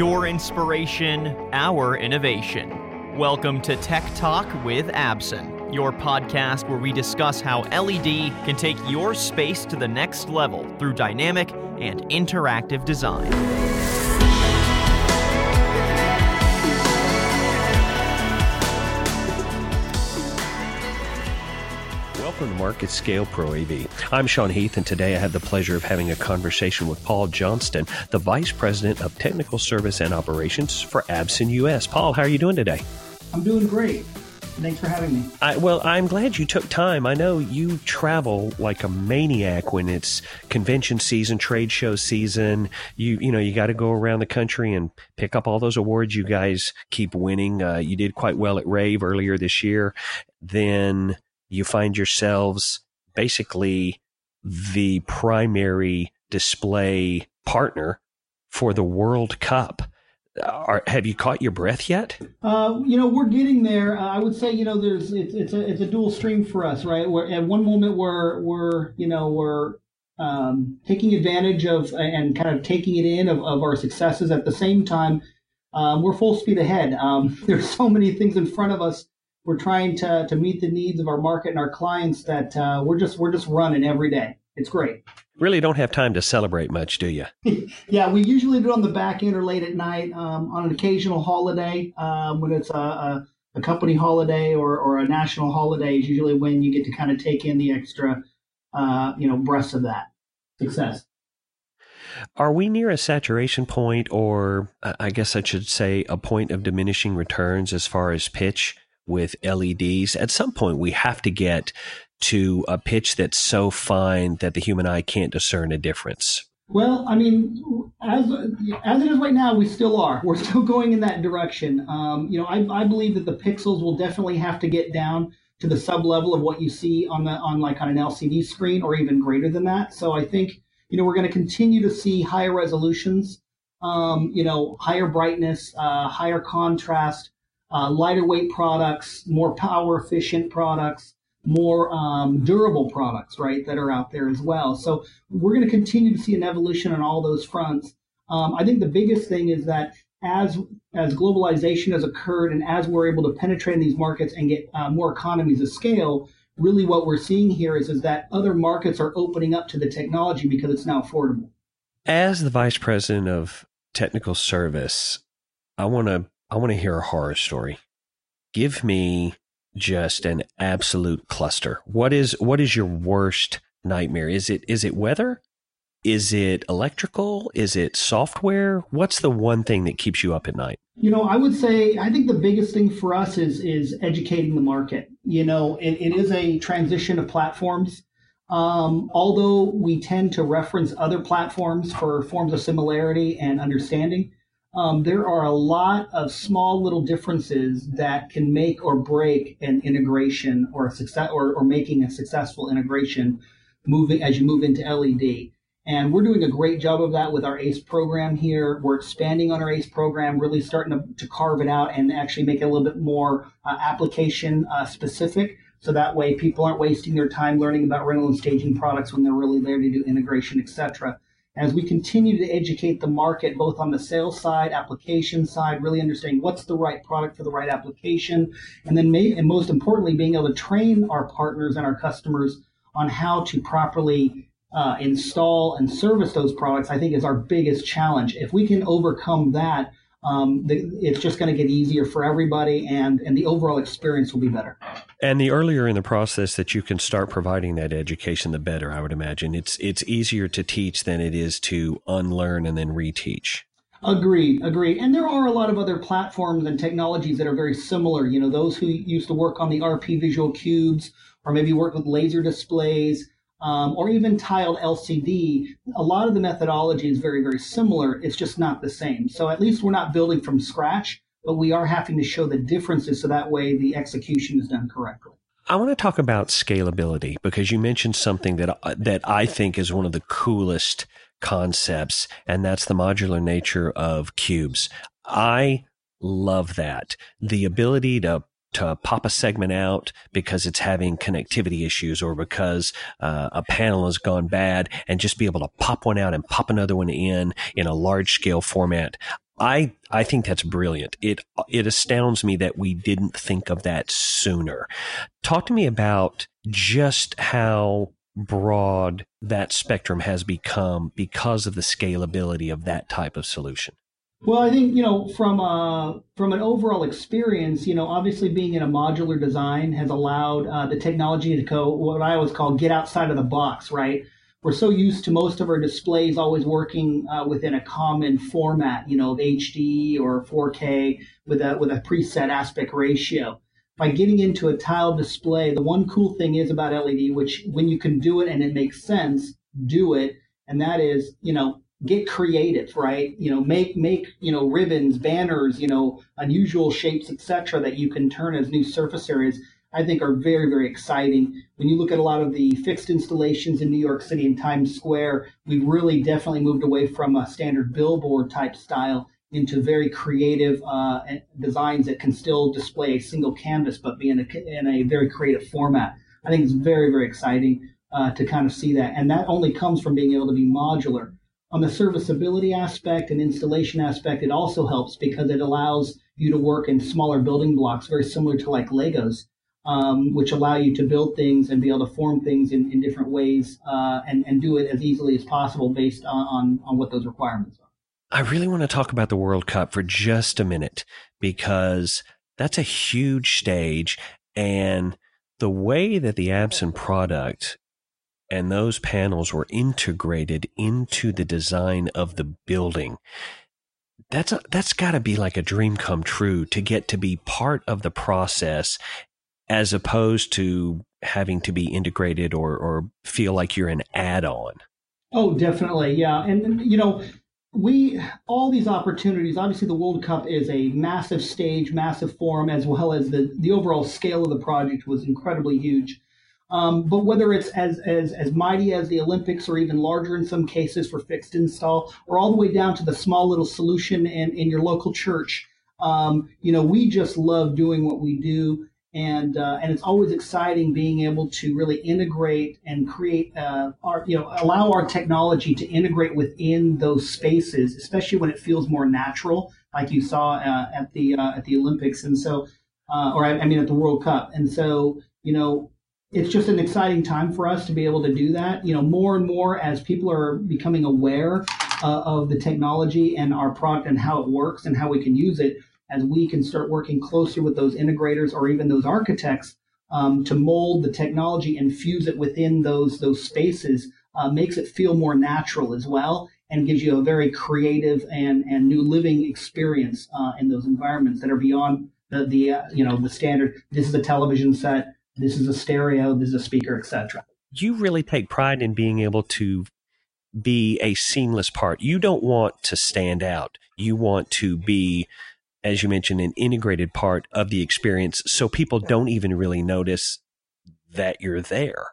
Your inspiration, our innovation. Welcome to Tech Talk with Absen, your podcast where we discuss how LED can take your space to the next level through dynamic and interactive design. Welcome to MarketScale Pro AV. I'm Sean Heath, and today I have the pleasure of having a conversation with Paul Johnston, the Vice President of Technical Service and Operations for Absen US. Paul, how are you doing today? I'm doing great. Thanks for having me. I, well, I'm glad you took time. I know you travel like a maniac when it's convention season, trade show season. You, you know, you got to go around the country and pick up all those awards you guys keep winning. Uh, you did quite well at Rave earlier this year. Then you find yourselves basically the primary display partner for the World Cup. Are, have you caught your breath yet? Uh, you know, we're getting there. Uh, I would say, you know, there's it's it's a it's a dual stream for us, right? Where at one moment we're we're you know we're um, taking advantage of and kind of taking it in of, of our successes. At the same time, um, we're full speed ahead. Um, there's so many things in front of us we're trying to to meet the needs of our market and our clients that uh, we're just we're just running every day. It's great. Really don't have time to celebrate much, do you? yeah, we usually do it on the back end or late at night um, on an occasional holiday um, when it's a, a, a, company holiday or, or a national holiday is usually when you get to kind of take in the extra, uh, you know, breaths of that success. Are we near a saturation point, or I guess I should say a point of diminishing returns as far as pitch? With LEDs. At some point, we have to get to a pitch that's so fine that the human eye can't discern a difference. Well, I mean, as as it is right now, we still are. We're still going in that direction. Um, you know, I, I believe that the pixels will definitely have to get down to the sub level of what you see on the on like on an LCD screen, or even greater than that. So I think you know we're going to continue to see higher resolutions, um, you know, higher brightness, uh, higher contrast, uh, lighter weight products, more power efficient products, more um, durable products, right, that are out there as well. So we're going to continue to see an evolution on all those fronts. Um, I think the biggest thing is that as as globalization has occurred and as we're able to penetrate in these markets and get uh, more economies of scale, really what we're seeing here is is that other markets are opening up to the technology because it's now affordable. As the vice president of technical service, I want to I want to hear a horror story. Give me just an absolute cluster. What is what is your worst nightmare? Is it is it weather? Is it electrical? Is it software? What's the one thing that keeps you up at night? You know, I would say I think the biggest thing for us is is educating the market. You know, it, it is a transition of platforms. Um, although we tend to reference other platforms for forms of similarity and understanding, um, there are a lot of small little differences that can make or break an integration or a success or, or making a successful integration moving as you move into LED. And we're doing a great job of that with our ACE program here. We're expanding on our ACE program, really starting to, to carve it out and actually make it a little bit more uh, application uh, specific. So that way people aren't wasting their time learning about rental and staging products when they're really there to do integration, etc as we continue to educate the market both on the sales side, application side, really understanding what's the right product for the right application, and then may, and most importantly, being able to train our partners and our customers on how to properly uh, install and service those products, I think is our biggest challenge. If we can overcome that, um, the, it's just going to get easier for everybody, and and the overall experience will be better. And the earlier in the process that you can start providing that education, the better. I would imagine it's it's easier to teach than it is to unlearn and then reteach. Agreed, agreed. And there are a lot of other platforms and technologies that are very similar. You know, those who used to work on the RP Visual Cubes or maybe work with laser displays um, or even tiled LCD, a lot of the methodology is very, very similar. It's just not the same. So at least we're not building from scratch, but we are having to show the differences so that way the execution is done correctly. I want to talk about scalability because you mentioned something that that I think is one of the coolest concepts, and that's the modular nature of cubes. I love that. The ability to to pop a segment out because it's having connectivity issues or because uh, a panel has gone bad and just be able to pop one out and pop another one in in a large scale format. I I think that's brilliant. It it astounds me that we didn't think of that sooner. Talk to me about just how broad that spectrum has become because of the scalability of that type of solution. Well, I think you know from a from an overall experience, you know, obviously being in a modular design has allowed uh, the technology to go what I always call get outside of the box, right? we're so used to most of our displays always working uh, within a common format, you know, of HD or 4K with a with a preset aspect ratio. By getting into a tile display, the one cool thing is about LED, which when you can do it and it makes sense, do it, and that is, you know, get creative, right? You know, make make you know ribbons, banners, you know, unusual shapes, etc., that you can turn as new surface areas I think are very, very exciting. When you look at a lot of the fixed installations in New York City and Times Square, we've really definitely moved away from a standard billboard type style into very creative uh, designs that can still display a single canvas but be in a, in a very creative format. I think it's very, very exciting uh, to kind of see that. And that only comes from being able to be modular. On the serviceability aspect and installation aspect, it also helps because it allows you to work in smaller building blocks, very similar to like Legos um, which allow you to build things and be able to form things in, in different ways uh, and, and do it as easily as possible based on, on, on what those requirements are. I really want to talk about the World Cup for just a minute because that's a huge stage. And the way that the Absen product and those panels were integrated into the design of the building that's a, that's got to be like a dream come true to get to be part of the process as opposed to having to be integrated or, or feel like you're an add-on. Oh, definitely. Yeah. And, you know, we, all these opportunities, obviously the World Cup is a massive stage, massive forum, as well as the, the overall scale of the project was incredibly huge. Um, but whether it's as, as, as mighty as the Olympics or even larger in some cases for fixed install, or all the way down to the small little solution in, in your local church, um, you know, we just love doing what we do and uh, and it's always exciting being able to really integrate and create uh, our you know allow our technology to integrate within those spaces, especially when it feels more natural, like you saw uh, at the uh, at the Olympics, and so uh, or I, I, mean at the World Cup, and so you know. It's just an exciting time for us to be able to do that. You know, more and more as people are becoming aware uh, of the technology and our product and how it works and how we can use it as we can start working closer with those integrators or even those architects um, to mold the technology and fuse it within those those spaces uh, makes it feel more natural as well and gives you a very creative and, and new living experience uh, in those environments that are beyond the, the uh, you know the standard this is a television set this is a stereo this is a speaker etc you really take pride in being able to be a seamless part. You don't want to stand out. You want to be as you mentioned, an integrated part of the experience so people don't even really notice that you're there.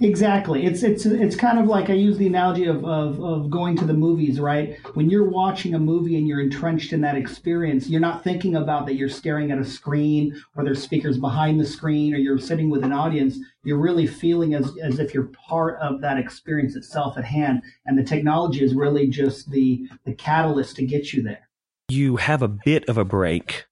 Exactly. It's it's it's kind of like I use the analogy of, of, of going to the movies, right? When you're watching a movie and you're entrenched in that experience, you're not thinking about that you're staring at a screen or there's speakers behind the screen or you're sitting with an audience. You're really feeling as, as if you're part of that experience itself at hand. And the technology is really just the the catalyst to get you there you have a bit of a break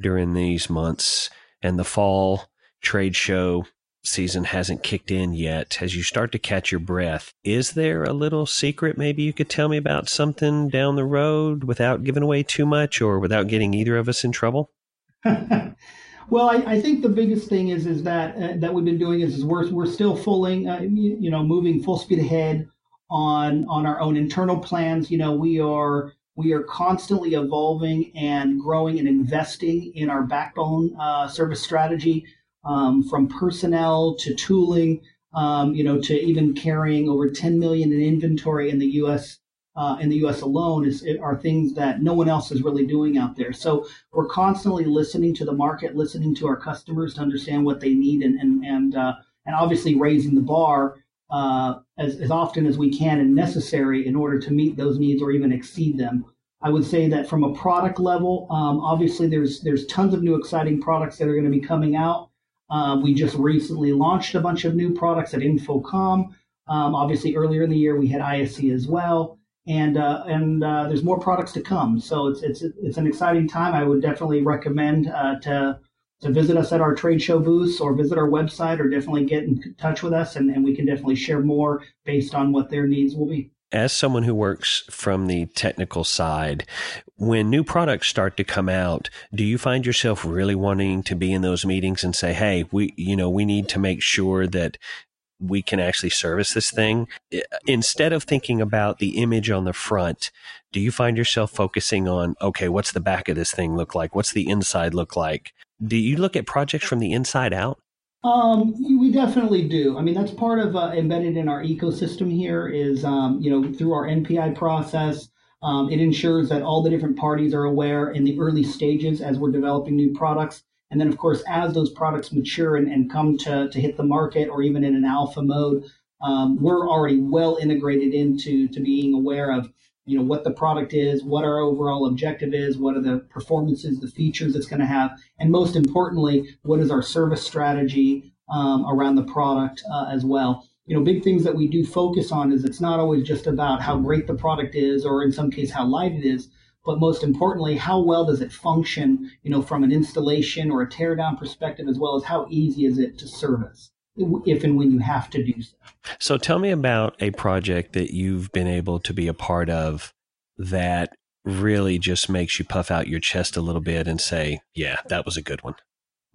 during these months, and the fall trade show season hasn't kicked in yet. As you start to catch your breath, is there a little secret maybe you could tell me about something down the road without giving away too much or without getting either of us in trouble? well, I, I, think the biggest thing is is that uh, that we've been doing is, is we're we're still fulling, uh, you, you know, moving full speed ahead on on our own internal plans. You know, we are we are constantly evolving and growing and investing in our backbone uh, service strategy, um, from personnel to tooling, um, you know, to even carrying over 10 million in inventory in the U.S. Uh, in the U.S. alone is are things that no one else is really doing out there. So we're constantly listening to the market, listening to our customers to understand what they need, and and and uh, and obviously raising the bar uh, as, as often as we can and necessary in order to meet those needs or even exceed them. I would say that from a product level, um, obviously there's there's tons of new exciting products that are going to be coming out. Uh, we just recently launched a bunch of new products at InfoComm. Um, obviously, earlier in the year we had ISE as well, and uh, and uh, there's more products to come. So it's it's it's an exciting time. I would definitely recommend uh, to to visit us at our trade show booths or visit our website or definitely get in touch with us and, and we can definitely share more based on what their needs will be as someone who works from the technical side, when new products start to come out, do you find yourself really wanting to be in those meetings and say, "Hey, we, you know, we need to make sure that we can actually service this thing? Instead of thinking about the image on the front do you find yourself focusing on okay what's the back of this thing look like? What's the inside look like? Do you look at projects from the inside out um, we definitely do. I mean, that's part of uh, embedded in our ecosystem here is, um, you know, through our NPI process, um, it ensures that all the different parties are aware in the early stages as we're developing new products. And then, of course, as those products mature and, and come to, to hit the market or even in an alpha mode, um, we're already well integrated into to being aware of you know what the product is what our overall objective is what are the performances the features it's going to have and most importantly what is our service strategy um, around the product uh, as well. You know big things that we do focus on is it's not always just about how great the product is or in some case how light it is but most importantly how well does it function you know from an installation or a teardown perspective as well as how easy is it to service if and when you have to do so. So tell me about a project that you've been able to be a part of that really just makes you puff out your chest a little bit and say, "Yeah, that was a good one."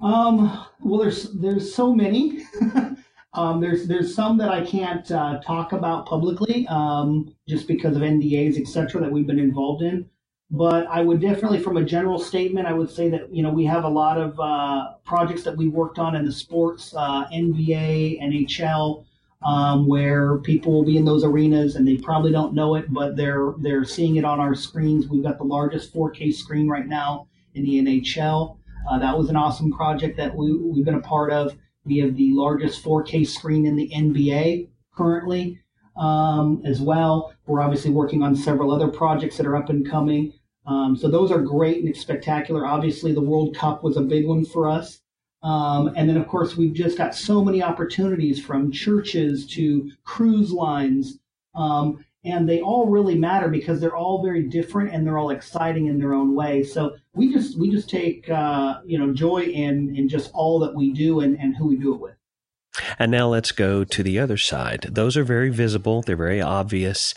Um, well, there's there's so many. um, there's there's some that I can't uh, talk about publicly, um, just because of NDAs, etc., that we've been involved in. But I would definitely, from a general statement, I would say that you know we have a lot of uh, projects that we worked on in the sports, uh, NBA, NHL, um, where people will be in those arenas and they probably don't know it, but they're they're seeing it on our screens. We've got the largest 4K screen right now in the NHL. Uh, that was an awesome project that we, we've been a part of. We have the largest 4K screen in the NBA currently um, as well. We're obviously working on several other projects that are up and coming. Um, so those are great and spectacular. Obviously, the World Cup was a big one for us. Um, and then, of course, we've just got so many opportunities from churches to cruise lines. Um, and they all really matter because they're all very different and they're all exciting in their own way. So we just we just take uh, you know joy in in just all that we do and, and who we do it with. And now let's go to the other side. Those are very visible. They're very obvious.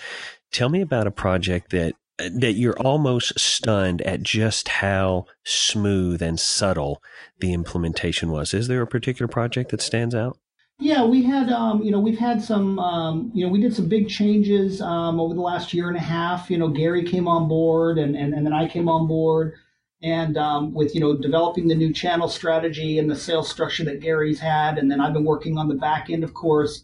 Tell me about a project that that you're almost stunned at just how smooth and subtle the implementation was. Is there a particular project that stands out? Yeah, we had, um, you know, we've had some, um, you know, we did some big changes um, over the last year and a half. You know, Gary came on board, and and, and then I came on board, and um, with you know developing the new channel strategy and the sales structure that Gary's had, and then I've been working on the back end, of course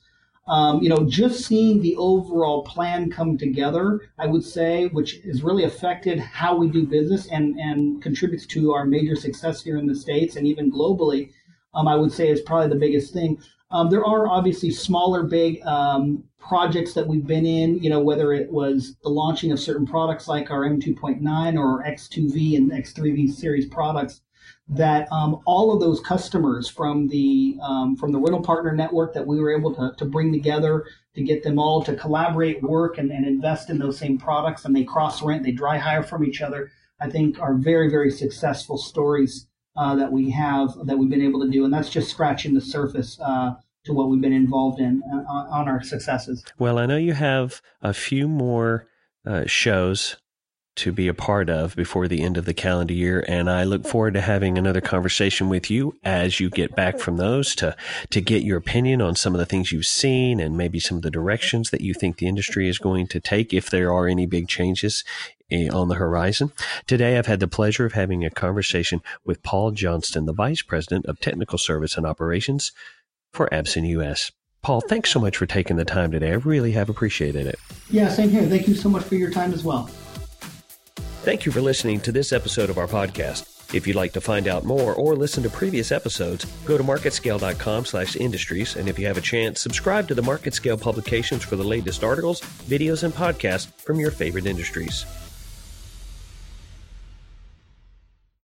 um, you know, just seeing the overall plan come together, I would say, which has really affected how we do business and, and contributes to our major success here in the States and even globally, um, I would say is probably the biggest thing. Um, there are obviously smaller, big um, projects that we've been in, you know, whether it was the launching of certain products like our M2.9 or X2V and X3V series products that um, all of those customers from the um, from the rental partner network that we were able to, to bring together to get them all to collaborate, work, and, and invest in those same products, and they cross rent, they dry hire from each other. I think are very very successful stories uh, that we have that we've been able to do, and that's just scratching the surface. Uh, to what we've been involved in uh, on our successes. Well, I know you have a few more uh, shows to be a part of before the end of the calendar year. And I look forward to having another conversation with you as you get back from those to, to get your opinion on some of the things you've seen and maybe some of the directions that you think the industry is going to take if there are any big changes eh, on the horizon. Today, I've had the pleasure of having a conversation with Paul Johnston, the Vice President of Technical Service and Operations for Absen US. Paul, thanks so much for taking the time today. I really have appreciated it. Yeah, same here. Thank you so much for your time as well. Thank you for listening to this episode of our podcast. If you'd like to find out more or listen to previous episodes, go to marketscale.com slash industries. And if you have a chance, subscribe to the MarketScale publications for the latest articles, videos, and podcasts from your favorite industries.